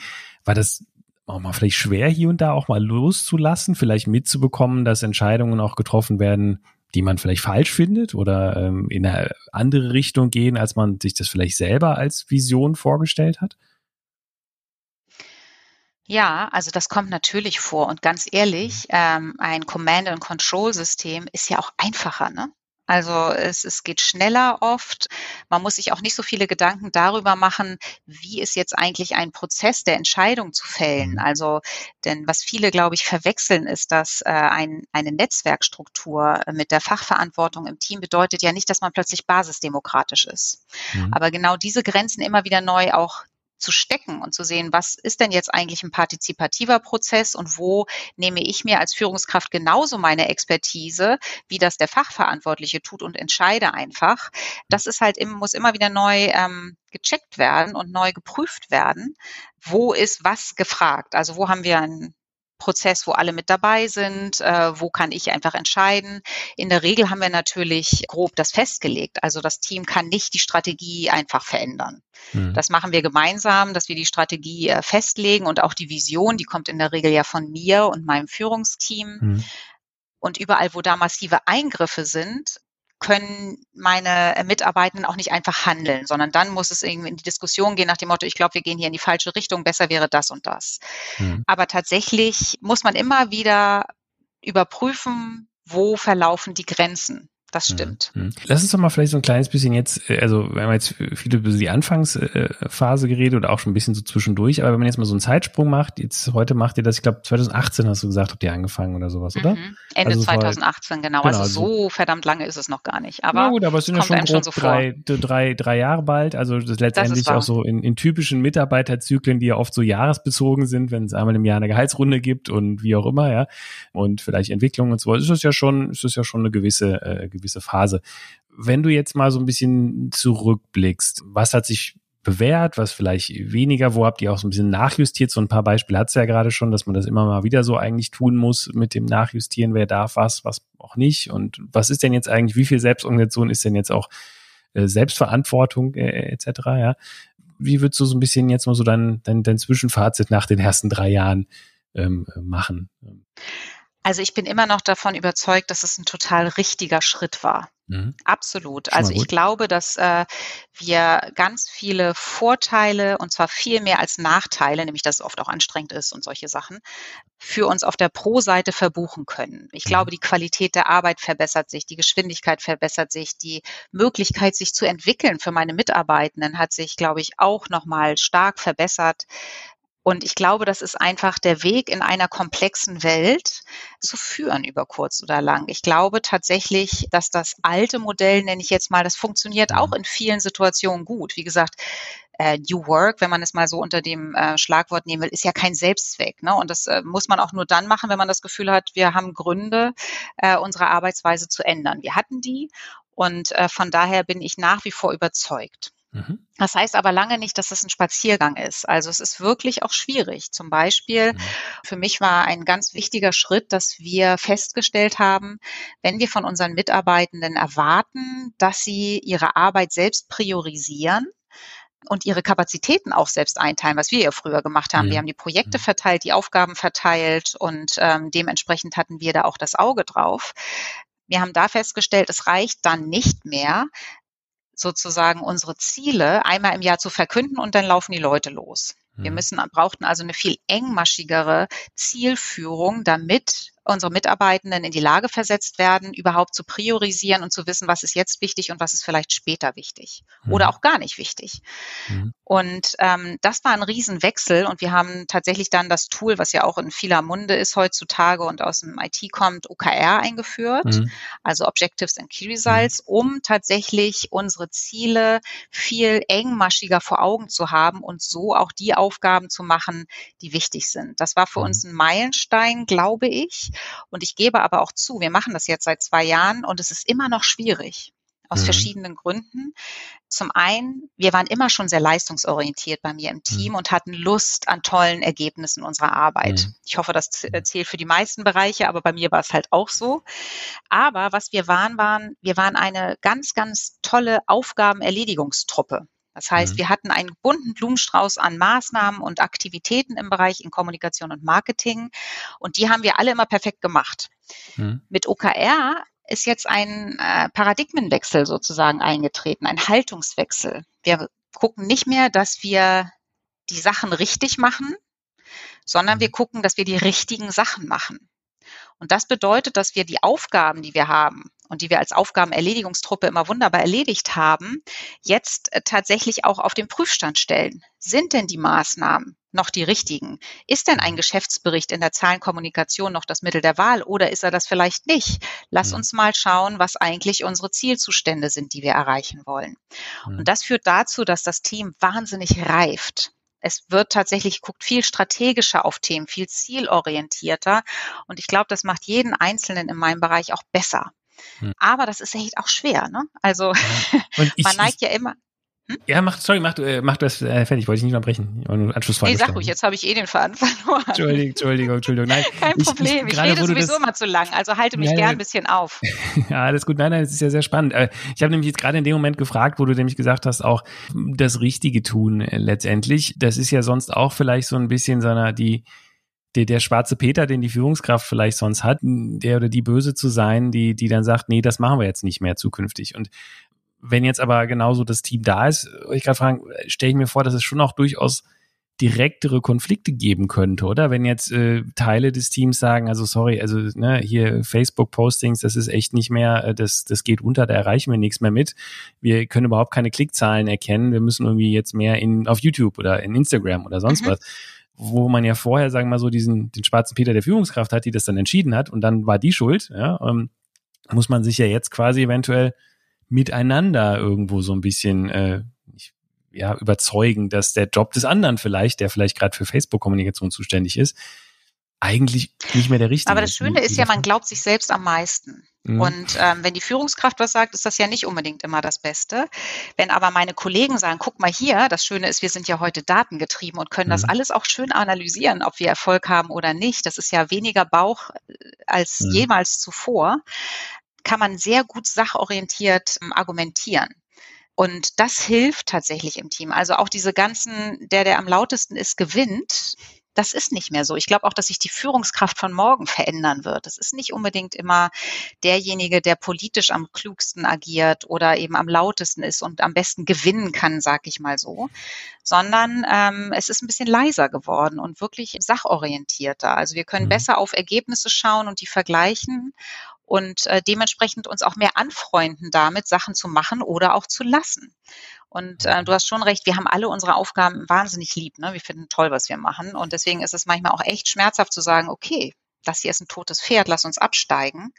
War das auch mal vielleicht schwer, hier und da auch mal loszulassen, vielleicht mitzubekommen, dass Entscheidungen auch getroffen werden, die man vielleicht falsch findet oder ähm, in eine andere Richtung gehen, als man sich das vielleicht selber als Vision vorgestellt hat? Ja, also das kommt natürlich vor. Und ganz ehrlich, mhm. ähm, ein Command-and-Control-System ist ja auch einfacher. Ne? Also es, es geht schneller oft. Man muss sich auch nicht so viele Gedanken darüber machen, wie ist jetzt eigentlich ein Prozess der Entscheidung zu fällen. Mhm. Also, denn was viele, glaube ich, verwechseln, ist, dass äh, ein, eine Netzwerkstruktur mit der Fachverantwortung im Team bedeutet ja nicht, dass man plötzlich basisdemokratisch ist. Mhm. Aber genau diese Grenzen immer wieder neu auch zu stecken und zu sehen, was ist denn jetzt eigentlich ein partizipativer Prozess und wo nehme ich mir als Führungskraft genauso meine Expertise, wie das der Fachverantwortliche tut und entscheide einfach. Das ist halt immer, muss immer wieder neu ähm, gecheckt werden und neu geprüft werden. Wo ist was gefragt? Also wo haben wir ein Prozess, wo alle mit dabei sind, äh, wo kann ich einfach entscheiden. In der Regel haben wir natürlich grob das festgelegt. Also das Team kann nicht die Strategie einfach verändern. Mhm. Das machen wir gemeinsam, dass wir die Strategie äh, festlegen und auch die Vision, die kommt in der Regel ja von mir und meinem Führungsteam. Mhm. Und überall, wo da massive Eingriffe sind, können meine äh, Mitarbeitenden auch nicht einfach handeln, sondern dann muss es irgendwie in die Diskussion gehen nach dem Motto, ich glaube, wir gehen hier in die falsche Richtung, besser wäre das und das. Mhm. Aber tatsächlich muss man immer wieder überprüfen, wo verlaufen die Grenzen. Das mhm. stimmt. Mhm. Lass uns doch mal vielleicht so ein kleines bisschen jetzt, äh, also wir haben jetzt viel über die Anfangsphase geredet oder auch schon ein bisschen so zwischendurch, aber wenn man jetzt mal so einen Zeitsprung macht, jetzt heute macht ihr das, ich glaube 2018 hast du gesagt, habt ihr angefangen oder sowas, oder? Mhm. Ende also 2018, genau. genau. Also so verdammt lange ist es noch gar nicht. Aber, gut, aber es sind ja schon, schon so drei, drei, drei Jahre bald, also das letztendlich das auch so in, in typischen Mitarbeiterzyklen, die ja oft so jahresbezogen sind, wenn es einmal im Jahr eine Gehaltsrunde gibt und wie auch immer, ja, und vielleicht Entwicklungen und so, ist es ja schon, ist es ja schon eine gewisse, äh, gewisse Phase. Wenn du jetzt mal so ein bisschen zurückblickst, was hat sich bewährt, was vielleicht weniger, wo habt ihr auch so ein bisschen nachjustiert? So ein paar Beispiele hat es ja gerade schon, dass man das immer mal wieder so eigentlich tun muss mit dem Nachjustieren, wer darf was, was auch nicht. Und was ist denn jetzt eigentlich, wie viel Selbstorganisation ist denn jetzt auch äh, Selbstverantwortung äh, etc. Ja? Wie würdest du so ein bisschen jetzt mal so dein, dein, dein Zwischenfazit nach den ersten drei Jahren ähm, machen? Also ich bin immer noch davon überzeugt, dass es ein total richtiger Schritt war. Mhm. Absolut. Also ich glaube, dass äh, wir ganz viele Vorteile und zwar viel mehr als Nachteile, nämlich dass es oft auch anstrengend ist und solche Sachen, für uns auf der Pro-Seite verbuchen können. Ich mhm. glaube, die Qualität der Arbeit verbessert sich, die Geschwindigkeit verbessert sich, die Möglichkeit, sich zu entwickeln für meine Mitarbeitenden hat sich, glaube ich, auch nochmal stark verbessert. Und ich glaube, das ist einfach der Weg in einer komplexen Welt zu führen über kurz oder lang. Ich glaube tatsächlich, dass das alte Modell, nenne ich jetzt mal, das funktioniert auch mhm. in vielen Situationen gut. Wie gesagt, äh, New Work, wenn man es mal so unter dem äh, Schlagwort nehmen will, ist ja kein Selbstzweck. Ne? Und das äh, muss man auch nur dann machen, wenn man das Gefühl hat, wir haben Gründe, äh, unsere Arbeitsweise zu ändern. Wir hatten die und äh, von daher bin ich nach wie vor überzeugt. Mhm. Das heißt aber lange nicht, dass es ein Spaziergang ist. Also es ist wirklich auch schwierig. Zum Beispiel, mhm. für mich war ein ganz wichtiger Schritt, dass wir festgestellt haben, wenn wir von unseren Mitarbeitenden erwarten, dass sie ihre Arbeit selbst priorisieren, und ihre Kapazitäten auch selbst einteilen, was wir ja früher gemacht haben. Ja. Wir haben die Projekte mhm. verteilt, die Aufgaben verteilt und ähm, dementsprechend hatten wir da auch das Auge drauf. Wir haben da festgestellt, es reicht dann nicht mehr, sozusagen unsere Ziele einmal im Jahr zu verkünden und dann laufen die Leute los. Wir mhm. müssen, brauchten also eine viel engmaschigere Zielführung, damit unsere Mitarbeitenden in die Lage versetzt werden, überhaupt zu priorisieren und zu wissen, was ist jetzt wichtig und was ist vielleicht später wichtig mhm. oder auch gar nicht wichtig. Mhm. Und ähm, das war ein Riesenwechsel und wir haben tatsächlich dann das Tool, was ja auch in vieler Munde ist heutzutage und aus dem IT kommt, OKR eingeführt, mhm. also Objectives and Key Results, mhm. um tatsächlich unsere Ziele viel engmaschiger vor Augen zu haben und so auch die Aufgaben zu machen, die wichtig sind. Das war für mhm. uns ein Meilenstein, glaube ich. Und ich gebe aber auch zu, wir machen das jetzt seit zwei Jahren und es ist immer noch schwierig aus mhm. verschiedenen Gründen. Zum einen, wir waren immer schon sehr leistungsorientiert bei mir im Team mhm. und hatten Lust an tollen Ergebnissen unserer Arbeit. Mhm. Ich hoffe, das zählt für die meisten Bereiche, aber bei mir war es halt auch so. Aber was wir waren, waren, wir waren eine ganz, ganz tolle Aufgabenerledigungstruppe. Das heißt, mhm. wir hatten einen bunten Blumenstrauß an Maßnahmen und Aktivitäten im Bereich in Kommunikation und Marketing und die haben wir alle immer perfekt gemacht. Mhm. Mit OKR ist jetzt ein äh, Paradigmenwechsel sozusagen eingetreten, ein Haltungswechsel. Wir gucken nicht mehr, dass wir die Sachen richtig machen, sondern wir mhm. gucken, dass wir die richtigen Sachen machen. Und das bedeutet, dass wir die Aufgaben, die wir haben und die wir als Aufgabenerledigungstruppe immer wunderbar erledigt haben, jetzt äh, tatsächlich auch auf den Prüfstand stellen. Sind denn die Maßnahmen noch die richtigen? Ist denn ein Geschäftsbericht in der Zahlenkommunikation noch das Mittel der Wahl oder ist er das vielleicht nicht? Lass mhm. uns mal schauen, was eigentlich unsere Zielzustände sind, die wir erreichen wollen. Mhm. Und das führt dazu, dass das Team wahnsinnig reift. Es wird tatsächlich guckt viel strategischer auf Themen, viel zielorientierter. Und ich glaube, das macht jeden Einzelnen in meinem Bereich auch besser. Hm. Aber das ist echt auch schwer. Ne? Also ja. <laughs> man neigt ja immer. Hm? Ja, mach, sorry, mach, äh, mach das äh, fertig, wollte ich nicht unterbrechen. Anschlussfrage. Nee, sag ruhig, jetzt habe ich eh den Faden verloren. Entschuldigung, Entschuldigung, Entschuldigung. Nein, <laughs> Kein ich, Problem, ich, ich rede sowieso das, mal zu lang, also halte mich ja, gern ein bisschen auf. <laughs> ja, alles gut, nein, nein, das ist ja sehr spannend. Äh, ich habe nämlich jetzt gerade in dem Moment gefragt, wo du nämlich gesagt hast, auch das Richtige tun äh, letztendlich. Das ist ja sonst auch vielleicht so ein bisschen seiner, die, der, der schwarze Peter, den die Führungskraft vielleicht sonst hat, der oder die böse zu sein, die, die dann sagt, nee, das machen wir jetzt nicht mehr zukünftig. Und wenn jetzt aber genauso das Team da ist, ich gerade fragen, stelle ich mir vor, dass es schon auch durchaus direktere Konflikte geben könnte, oder? Wenn jetzt äh, Teile des Teams sagen, also sorry, also ne, hier Facebook-Postings, das ist echt nicht mehr, äh, das, das geht unter, da erreichen wir nichts mehr mit. Wir können überhaupt keine Klickzahlen erkennen. Wir müssen irgendwie jetzt mehr in auf YouTube oder in Instagram oder sonst mhm. was. Wo man ja vorher, sagen wir mal so, diesen, den schwarzen Peter der Führungskraft hat, die das dann entschieden hat und dann war die schuld, ja, ähm, muss man sich ja jetzt quasi eventuell miteinander irgendwo so ein bisschen äh, ja, überzeugen, dass der Job des anderen vielleicht, der vielleicht gerade für Facebook-Kommunikation zuständig ist, eigentlich nicht mehr der richtige. Aber das Schöne ist ja, man glaubt sich selbst am meisten. Mhm. Und ähm, wenn die Führungskraft was sagt, ist das ja nicht unbedingt immer das Beste. Wenn aber meine Kollegen sagen, guck mal hier, das Schöne ist, wir sind ja heute datengetrieben und können mhm. das alles auch schön analysieren, ob wir Erfolg haben oder nicht. Das ist ja weniger Bauch äh, als mhm. jemals zuvor kann man sehr gut sachorientiert ähm, argumentieren. Und das hilft tatsächlich im Team. Also auch diese ganzen, der, der am lautesten ist, gewinnt. Das ist nicht mehr so. Ich glaube auch, dass sich die Führungskraft von morgen verändern wird. Das ist nicht unbedingt immer derjenige, der politisch am klugsten agiert oder eben am lautesten ist und am besten gewinnen kann, sag ich mal so, sondern ähm, es ist ein bisschen leiser geworden und wirklich sachorientierter. Also wir können mhm. besser auf Ergebnisse schauen und die vergleichen und äh, dementsprechend uns auch mehr anfreunden damit, Sachen zu machen oder auch zu lassen. Und äh, du hast schon recht, wir haben alle unsere Aufgaben wahnsinnig lieb. Ne? Wir finden toll, was wir machen. Und deswegen ist es manchmal auch echt schmerzhaft zu sagen, okay, das hier ist ein totes Pferd, lass uns absteigen.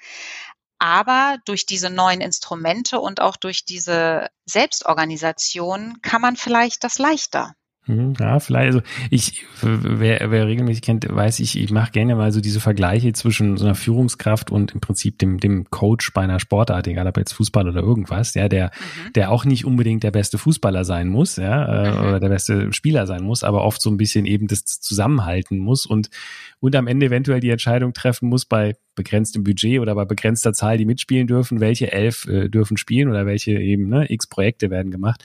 Aber durch diese neuen Instrumente und auch durch diese Selbstorganisation kann man vielleicht das leichter. Hm, ja, vielleicht, also ich, wer, wer regelmäßig kennt, weiß ich, ich mache gerne mal so diese Vergleiche zwischen so einer Führungskraft und im Prinzip dem, dem Coach bei einer Sportart, egal ob jetzt Fußball oder irgendwas, ja, der, mhm. der auch nicht unbedingt der beste Fußballer sein muss, ja, äh, mhm. oder der beste Spieler sein muss, aber oft so ein bisschen eben das zusammenhalten muss und, und am Ende eventuell die Entscheidung treffen muss bei begrenztem Budget oder bei begrenzter Zahl, die mitspielen dürfen, welche elf äh, dürfen spielen oder welche eben, ne, x Projekte werden gemacht.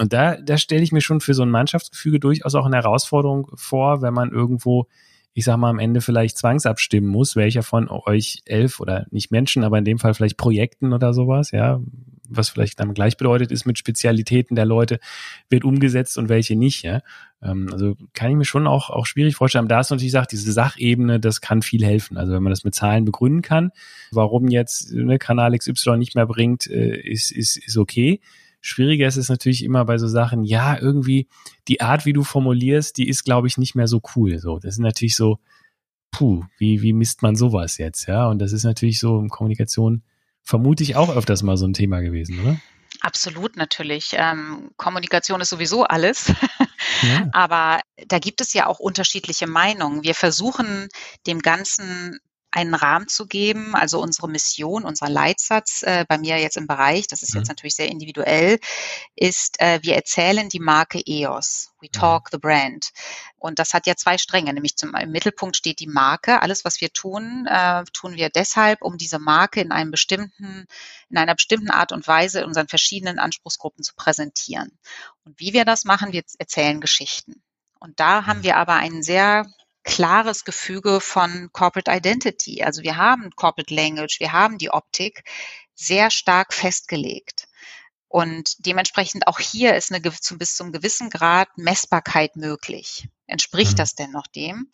Und da, da stelle ich mir schon für so ein Mannschaftsgefüge durchaus auch eine Herausforderung vor, wenn man irgendwo, ich sag mal, am Ende vielleicht zwangsabstimmen muss, welcher von euch elf oder nicht Menschen, aber in dem Fall vielleicht Projekten oder sowas, ja, was vielleicht dann gleich bedeutet ist mit Spezialitäten der Leute, wird umgesetzt und welche nicht, ja. Ähm, also kann ich mir schon auch, auch schwierig vorstellen. Da ist natürlich gesagt, diese Sachebene, das kann viel helfen. Also wenn man das mit Zahlen begründen kann, warum jetzt ne, Kanal XY nicht mehr bringt, äh, ist, ist, ist okay. Schwieriger ist es natürlich immer bei so Sachen, ja, irgendwie die Art, wie du formulierst, die ist, glaube ich, nicht mehr so cool. So, das ist natürlich so, puh, wie, wie misst man sowas jetzt, ja? Und das ist natürlich so in Kommunikation vermute ich auch öfters mal so ein Thema gewesen, oder? Absolut natürlich. Ähm, Kommunikation ist sowieso alles. <laughs> Ja. Aber da gibt es ja auch unterschiedliche Meinungen. Wir versuchen dem Ganzen einen Rahmen zu geben. Also unsere Mission, unser Leitsatz äh, bei mir jetzt im Bereich, das ist mhm. jetzt natürlich sehr individuell, ist, äh, wir erzählen die Marke EOS. We mhm. talk the brand. Und das hat ja zwei Stränge, nämlich zum, im Mittelpunkt steht die Marke. Alles, was wir tun, äh, tun wir deshalb, um diese Marke in einem bestimmten, in einer bestimmten Art und Weise in unseren verschiedenen Anspruchsgruppen zu präsentieren. Und wie wir das machen, wir erzählen Geschichten. Und da haben mhm. wir aber einen sehr klares Gefüge von Corporate Identity. Also wir haben Corporate Language, wir haben die Optik sehr stark festgelegt. Und dementsprechend auch hier ist eine bis zum gewissen Grad Messbarkeit möglich. Entspricht mhm. das denn noch dem?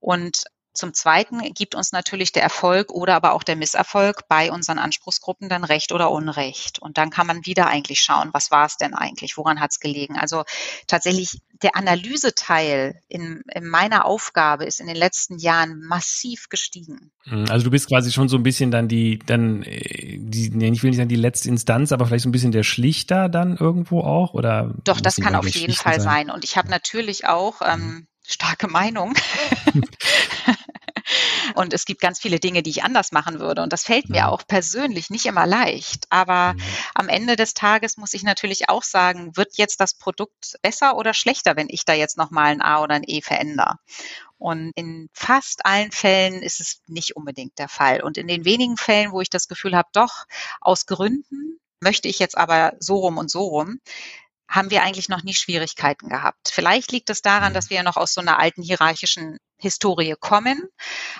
Und Zum Zweiten gibt uns natürlich der Erfolg oder aber auch der Misserfolg bei unseren Anspruchsgruppen dann Recht oder Unrecht. Und dann kann man wieder eigentlich schauen, was war es denn eigentlich, woran hat es gelegen. Also tatsächlich der Analyseteil in, in meiner Aufgabe ist in den letzten Jahren massiv gestiegen. Mhm, also du bist quasi schon so ein bisschen dann die, dann äh, die, ich will nicht sagen die letzte Instanz, aber vielleicht so ein bisschen der Schlichter dann irgendwo auch oder? Doch, das kann auf jeden Fall sein. sein. Und ich habe natürlich auch ähm, mhm. starke Meinung. <laughs> Und es gibt ganz viele Dinge, die ich anders machen würde. Und das fällt mir auch persönlich nicht immer leicht. Aber mhm. am Ende des Tages muss ich natürlich auch sagen, wird jetzt das Produkt besser oder schlechter, wenn ich da jetzt nochmal ein A oder ein E verändere? Und in fast allen Fällen ist es nicht unbedingt der Fall. Und in den wenigen Fällen, wo ich das Gefühl habe, doch, aus Gründen möchte ich jetzt aber so rum und so rum, haben wir eigentlich noch nie Schwierigkeiten gehabt. Vielleicht liegt es daran, mhm. dass wir ja noch aus so einer alten hierarchischen Historie kommen.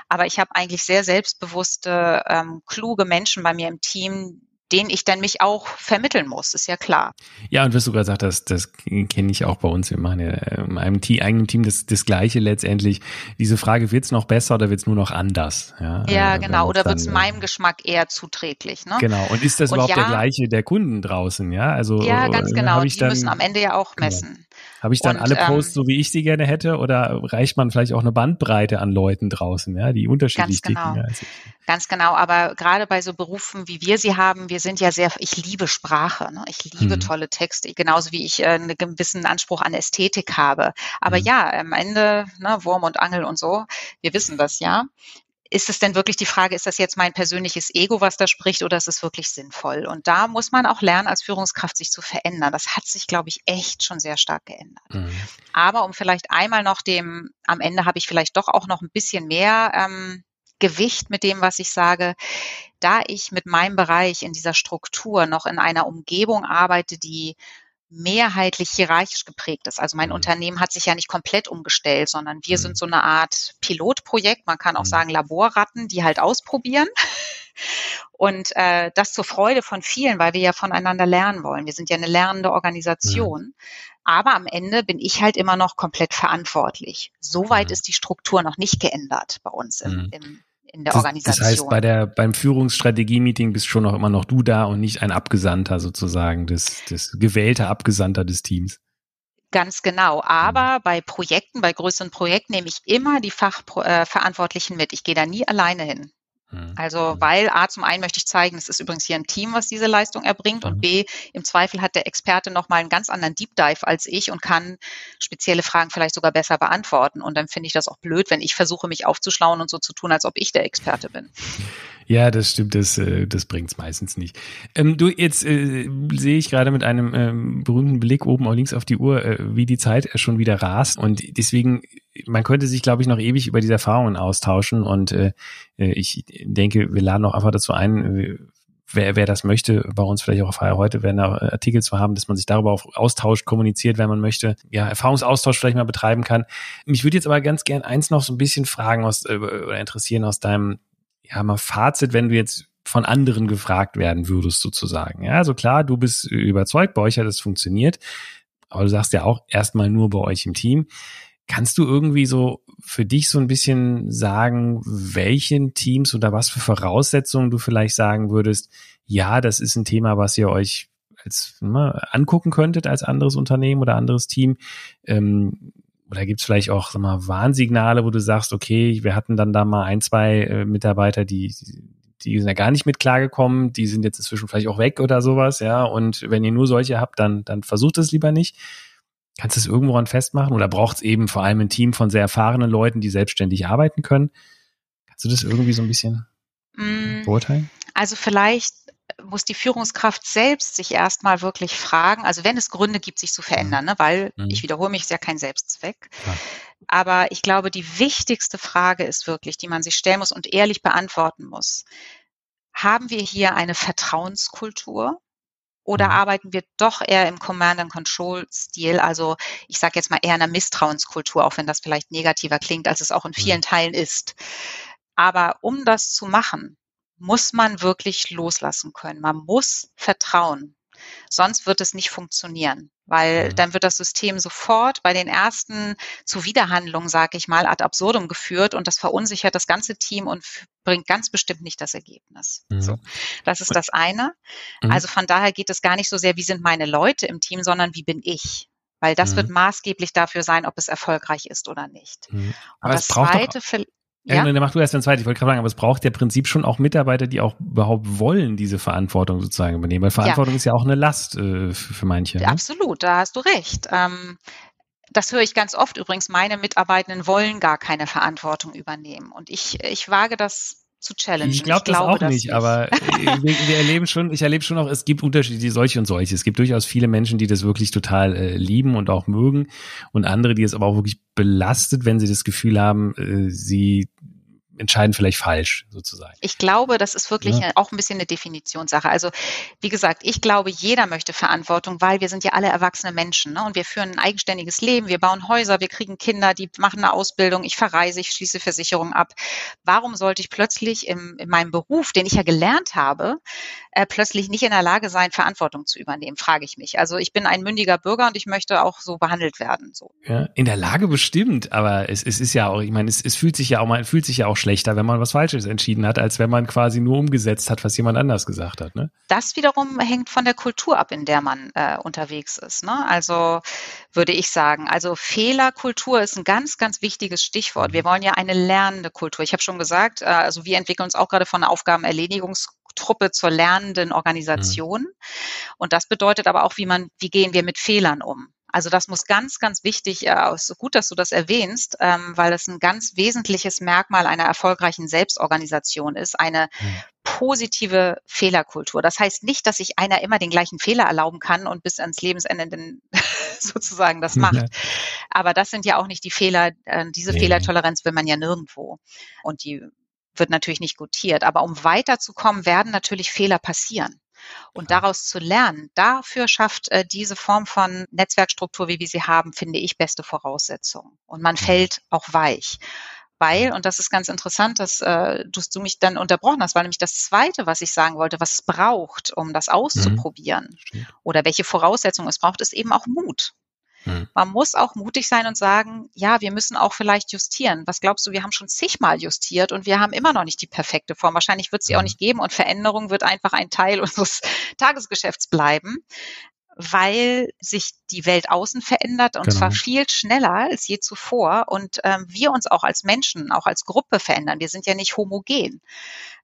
Aber ich habe eigentlich sehr selbstbewusste, ähm, kluge Menschen bei mir im Team, den ich dann mich auch vermitteln muss, ist ja klar. Ja, und was du gerade gesagt hast, das kenne ich auch bei uns. Wir machen ja in einem Team, eigenen Team das, das Gleiche letztendlich. Diese Frage, wird es noch besser oder wird es nur noch anders? Ja, ja äh, genau. Oder wird es meinem Geschmack eher zuträglich? Ne? Genau. Und ist das und überhaupt ja, der gleiche der Kunden draußen? Ja, also, ja ganz äh, genau. Die dann, müssen am Ende ja auch genau. messen. Genau. Habe ich dann und, alle Posts ähm, so, wie ich sie gerne hätte, oder reicht man vielleicht auch eine Bandbreite an Leuten draußen, ja, die unterschiedlich ganz genau. ticken? Ganz genau, aber gerade bei so Berufen, wie wir sie haben, wir sind ja sehr, ich liebe Sprache, ne? ich liebe mhm. tolle Texte, genauso wie ich äh, einen gewissen Anspruch an Ästhetik habe. Aber mhm. ja, am Ende, ne, Wurm und Angel und so, wir wissen das ja ist es denn wirklich die Frage, ist das jetzt mein persönliches Ego, was da spricht, oder ist es wirklich sinnvoll? Und da muss man auch lernen, als Führungskraft sich zu verändern. Das hat sich, glaube ich, echt schon sehr stark geändert. Mhm. Aber um vielleicht einmal noch dem, am Ende habe ich vielleicht doch auch noch ein bisschen mehr ähm, Gewicht mit dem, was ich sage. Da ich mit meinem Bereich in dieser Struktur noch in einer Umgebung arbeite, die mehrheitlich hierarchisch geprägt ist. Also mein mhm. Unternehmen hat sich ja nicht komplett umgestellt, sondern wir mhm. sind so eine Art Pilotprojekt, man kann auch mhm. sagen Laborratten, die halt ausprobieren. Und äh, das zur Freude von vielen, weil wir ja voneinander lernen wollen. Wir sind ja eine lernende Organisation. Mhm. Aber am Ende bin ich halt immer noch komplett verantwortlich. Soweit mhm. ist die Struktur noch nicht geändert bei uns im, mhm. im in der das, Organisation. Das heißt, bei der, beim Führungsstrategie-Meeting bist schon noch immer noch du da und nicht ein Abgesandter sozusagen, des, des gewählter Abgesandter des Teams. Ganz genau. Aber mhm. bei Projekten, bei größeren Projekten nehme ich immer die Fachverantwortlichen mit. Ich gehe da nie alleine hin. Mhm. Also, mhm. weil A, zum einen möchte ich zeigen, es ist übrigens hier ein Team, was diese Leistung erbringt und. B, im Zweifel hat der Experte nochmal einen ganz anderen Deep Dive als ich und kann spezielle Fragen vielleicht sogar besser beantworten. Und dann finde ich das auch blöd, wenn ich versuche, mich aufzuschlauen und so zu tun, als ob ich der Experte bin. Ja, das stimmt, das, äh, das bringt's meistens nicht. Ähm, du, jetzt äh, sehe ich gerade mit einem ähm, berühmten Blick oben auch links auf die Uhr, äh, wie die Zeit schon wieder rast. Und deswegen, man könnte sich, glaube ich, noch ewig über diese Erfahrungen austauschen. Und äh, äh ich denke, wir laden auch einfach dazu ein, wer, wer das möchte, bei uns vielleicht auch auf heute, werden da Artikel zu haben, dass man sich darüber auch austauscht, kommuniziert, wenn man möchte, ja, Erfahrungsaustausch vielleicht mal betreiben kann. Mich würde jetzt aber ganz gern eins noch so ein bisschen fragen aus, äh, oder interessieren aus deinem ja, mal Fazit, wenn du jetzt von anderen gefragt werden würdest, sozusagen. Ja, also klar, du bist überzeugt, bei euch hat es funktioniert, aber du sagst ja auch erstmal nur bei euch im Team. Kannst du irgendwie so für dich so ein bisschen sagen, welchen Teams oder was für Voraussetzungen du vielleicht sagen würdest, ja, das ist ein Thema, was ihr euch als ne, angucken könntet als anderes Unternehmen oder anderes Team. Ähm, oder gibt es vielleicht auch sag mal, Warnsignale, wo du sagst, okay, wir hatten dann da mal ein, zwei äh, Mitarbeiter, die, die sind ja gar nicht mit klargekommen, die sind jetzt inzwischen vielleicht auch weg oder sowas, ja. Und wenn ihr nur solche habt, dann, dann versucht es lieber nicht. Kannst du es irgendwo an festmachen? Oder braucht es eben vor allem ein Team von sehr erfahrenen Leuten, die selbstständig arbeiten können? Kannst du das irgendwie so ein bisschen mm, beurteilen? Also vielleicht muss die Führungskraft selbst sich erstmal wirklich fragen, also wenn es Gründe gibt, sich zu verändern, ne, weil mhm. ich wiederhole mich, ist ja kein Selbstzweck. Ja. Aber ich glaube, die wichtigste Frage ist wirklich, die man sich stellen muss und ehrlich beantworten muss. Haben wir hier eine Vertrauenskultur? Oder mhm. arbeiten wir doch eher im Command and Control Stil, also ich sage jetzt mal eher einer Misstrauenskultur, auch wenn das vielleicht negativer klingt, als es auch in vielen mhm. Teilen ist. Aber um das zu machen, muss man wirklich loslassen können. Man muss vertrauen. Sonst wird es nicht funktionieren, weil mhm. dann wird das System sofort bei den ersten Zuwiderhandlungen, sage ich mal, ad absurdum geführt und das verunsichert das ganze Team und bringt ganz bestimmt nicht das Ergebnis. Mhm. So, das ist das eine. Mhm. Also von daher geht es gar nicht so sehr, wie sind meine Leute im Team, sondern wie bin ich? Weil das wird mhm. maßgeblich dafür sein, ob es erfolgreich ist oder nicht. Mhm. Aber und das zweite, ja? Dann mach du erst den zweiten. Ich wollte gerade sagen, aber es braucht ja Prinzip schon auch Mitarbeiter, die auch überhaupt wollen, diese Verantwortung sozusagen übernehmen. Weil Verantwortung ja. ist ja auch eine Last äh, für, für, manche. Ne? Absolut, da hast du recht. Ähm, das höre ich ganz oft übrigens. Meine Mitarbeitenden wollen gar keine Verantwortung übernehmen. Und ich, ich wage das zu challengen. Ich, glaub, ich glaube das auch nicht, nicht. aber <laughs> wir, wir, erleben schon, ich erlebe schon auch, es gibt Unterschiede, solche und solche. Es gibt durchaus viele Menschen, die das wirklich total äh, lieben und auch mögen und andere, die es aber auch wirklich belastet, wenn sie das Gefühl haben, äh, sie entscheiden vielleicht falsch sozusagen. Ich glaube, das ist wirklich ja. auch ein bisschen eine Definitionssache. Also wie gesagt, ich glaube, jeder möchte Verantwortung, weil wir sind ja alle erwachsene Menschen ne? und wir führen ein eigenständiges Leben, wir bauen Häuser, wir kriegen Kinder, die machen eine Ausbildung, ich verreise, ich schließe Versicherungen ab. Warum sollte ich plötzlich im, in meinem Beruf, den ich ja gelernt habe, äh, plötzlich nicht in der Lage sein, Verantwortung zu übernehmen, frage ich mich. Also ich bin ein mündiger Bürger und ich möchte auch so behandelt werden. So. Ja, in der Lage bestimmt, aber es, es ist ja auch, ich meine, es, es fühlt sich ja auch man fühlt sich ja auch schlechter, wenn man was Falsches entschieden hat, als wenn man quasi nur umgesetzt hat, was jemand anders gesagt hat. Ne? Das wiederum hängt von der Kultur ab, in der man äh, unterwegs ist. Ne? Also würde ich sagen, also Fehlerkultur ist ein ganz, ganz wichtiges Stichwort. Wir wollen ja eine lernende Kultur. Ich habe schon gesagt, äh, also wir entwickeln uns auch gerade von Aufgabenerledigungstruppe zur lernenden Organisation. Mhm. Und das bedeutet aber auch, wie man, wie gehen wir mit Fehlern um? Also das muss ganz, ganz wichtig, äh, so gut, dass du das erwähnst, ähm, weil es ein ganz wesentliches Merkmal einer erfolgreichen Selbstorganisation ist, eine hm. positive Fehlerkultur. Das heißt nicht, dass sich einer immer den gleichen Fehler erlauben kann und bis ans Lebensende dann <laughs> sozusagen das macht. Ja. Aber das sind ja auch nicht die Fehler, äh, diese nee. Fehlertoleranz will man ja nirgendwo. Und die wird natürlich nicht gutiert. Aber um weiterzukommen, werden natürlich Fehler passieren. Und daraus zu lernen, dafür schafft äh, diese Form von Netzwerkstruktur, wie wir sie haben, finde ich, beste Voraussetzungen. Und man mhm. fällt auch weich. Weil, und das ist ganz interessant, dass äh, du, du mich dann unterbrochen hast, weil nämlich das Zweite, was ich sagen wollte, was es braucht, um das mhm. auszuprobieren mhm. oder welche Voraussetzungen es braucht, ist eben auch Mut. Hm. Man muss auch mutig sein und sagen, ja, wir müssen auch vielleicht justieren. Was glaubst du, wir haben schon zigmal justiert und wir haben immer noch nicht die perfekte Form. Wahrscheinlich wird sie auch hm. nicht geben und Veränderung wird einfach ein Teil <laughs> unseres Tagesgeschäfts bleiben weil sich die Welt außen verändert und genau. zwar viel schneller als je zuvor und ähm, wir uns auch als Menschen, auch als Gruppe verändern. Wir sind ja nicht homogen.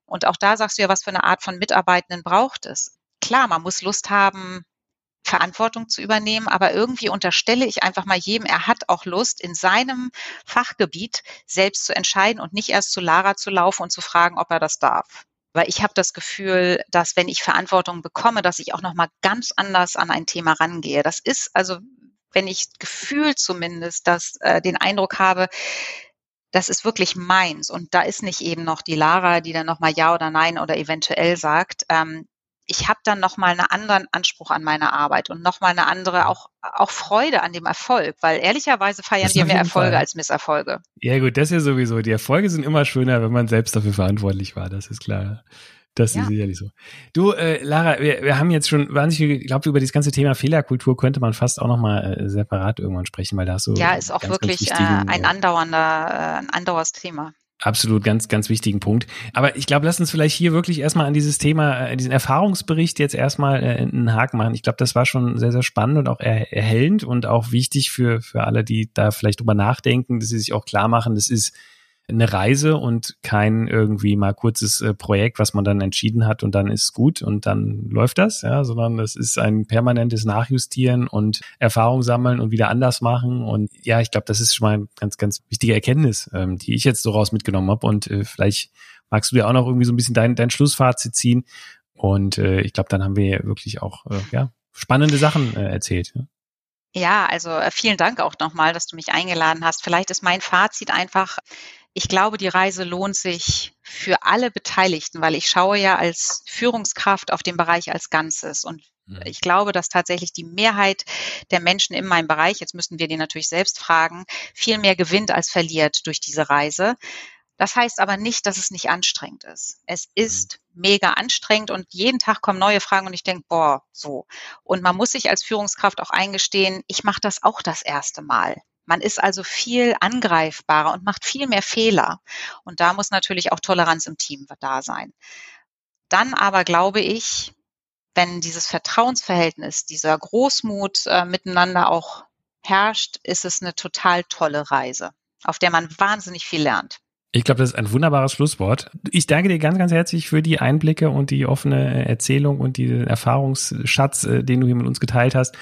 Und auch da sagst du ja, was für eine Art von Mitarbeitenden braucht es. Klar, man muss Lust haben, Verantwortung zu übernehmen, aber irgendwie unterstelle ich einfach mal jedem, er hat auch Lust, in seinem Fachgebiet selbst zu entscheiden und nicht erst zu Lara zu laufen und zu fragen, ob er das darf. Weil ich habe das Gefühl, dass wenn ich Verantwortung bekomme, dass ich auch noch mal ganz anders an ein Thema rangehe. Das ist also, wenn ich gefühlt zumindest, dass äh, den Eindruck habe, das ist wirklich meins und da ist nicht eben noch die Lara, die dann noch mal ja oder nein oder eventuell sagt. Ähm, ich habe dann nochmal einen anderen Anspruch an meine Arbeit und nochmal eine andere auch, auch Freude an dem Erfolg, weil ehrlicherweise feiern wir mehr Erfolge Fall. als Misserfolge. Ja gut, das ist ja sowieso. Die Erfolge sind immer schöner, wenn man selbst dafür verantwortlich war, das ist klar. Das ja. ist sicherlich so. Du, äh, Lara, wir, wir haben jetzt schon wahnsinnig viel, ich glaube, über das ganze Thema Fehlerkultur könnte man fast auch nochmal äh, separat irgendwann sprechen, weil da hast du. Ja, ist auch ganz, wirklich ganz äh, ein andauernder, äh, ein andauerndes Thema. Absolut, ganz, ganz wichtigen Punkt. Aber ich glaube, lass uns vielleicht hier wirklich erstmal an dieses Thema, äh, diesen Erfahrungsbericht jetzt erstmal äh, einen Haken machen. Ich glaube, das war schon sehr, sehr spannend und auch er, erhellend und auch wichtig für, für alle, die da vielleicht drüber nachdenken, dass sie sich auch klar machen, das ist eine Reise und kein irgendwie mal kurzes äh, Projekt, was man dann entschieden hat und dann ist gut und dann läuft das, ja, sondern es ist ein permanentes Nachjustieren und Erfahrung sammeln und wieder anders machen und ja, ich glaube, das ist schon mal eine ganz, ganz wichtige Erkenntnis, ähm, die ich jetzt so raus mitgenommen habe und äh, vielleicht magst du dir auch noch irgendwie so ein bisschen dein, dein Schlussfazit ziehen und äh, ich glaube, dann haben wir wirklich auch äh, ja spannende Sachen äh, erzählt. Ja. Ja, also äh, vielen Dank auch nochmal, dass du mich eingeladen hast. Vielleicht ist mein Fazit einfach, ich glaube, die Reise lohnt sich für alle Beteiligten, weil ich schaue ja als Führungskraft auf den Bereich als Ganzes. Und mhm. ich glaube, dass tatsächlich die Mehrheit der Menschen in meinem Bereich, jetzt müssen wir die natürlich selbst fragen, viel mehr gewinnt als verliert durch diese Reise. Das heißt aber nicht, dass es nicht anstrengend ist. Es ist mega anstrengend und jeden Tag kommen neue Fragen und ich denke, boah, so. Und man muss sich als Führungskraft auch eingestehen, ich mache das auch das erste Mal. Man ist also viel angreifbarer und macht viel mehr Fehler. Und da muss natürlich auch Toleranz im Team da sein. Dann aber glaube ich, wenn dieses Vertrauensverhältnis, dieser Großmut äh, miteinander auch herrscht, ist es eine total tolle Reise, auf der man wahnsinnig viel lernt. Ich glaube, das ist ein wunderbares Schlusswort. Ich danke dir ganz, ganz herzlich für die Einblicke und die offene Erzählung und den Erfahrungsschatz, äh, den du hier mit uns geteilt hast.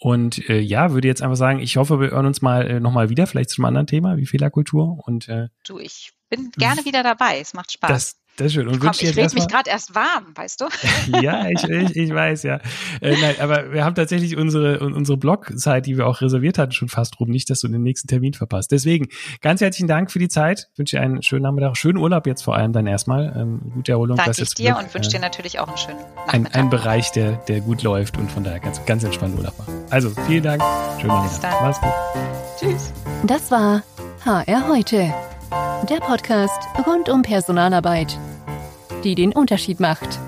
Und äh, ja, würde jetzt einfach sagen, ich hoffe, wir hören uns mal äh, nochmal wieder, vielleicht zum anderen Thema wie Fehlerkultur. Und äh, du, ich bin gerne wieder dabei. Es macht Spaß. Das, das ist schön. Und Komm, ich rede mich gerade erst warm, weißt du? <laughs> ja, ich, ich, ich weiß, ja. Äh, nein, aber wir haben tatsächlich unsere, unsere Blockzeit, die wir auch reserviert hatten, schon fast rum. Nicht, dass du den nächsten Termin verpasst. Deswegen, ganz herzlichen Dank für die Zeit. Ich wünsche dir einen schönen Nachmittag, schönen Urlaub jetzt vor allem dann erstmal. Ähm, gute Erholung. Danke ich dir Glück, und wünsche dir natürlich auch einen schönen Nachmittag. Ein, ein Bereich, der, der gut läuft und von daher ganz, ganz entspannt Urlaub machen. Also, vielen Dank. Schönen Nachmittag. Mach's gut. Tschüss. Das war HR heute. Der Podcast rund um Personalarbeit die den Unterschied macht.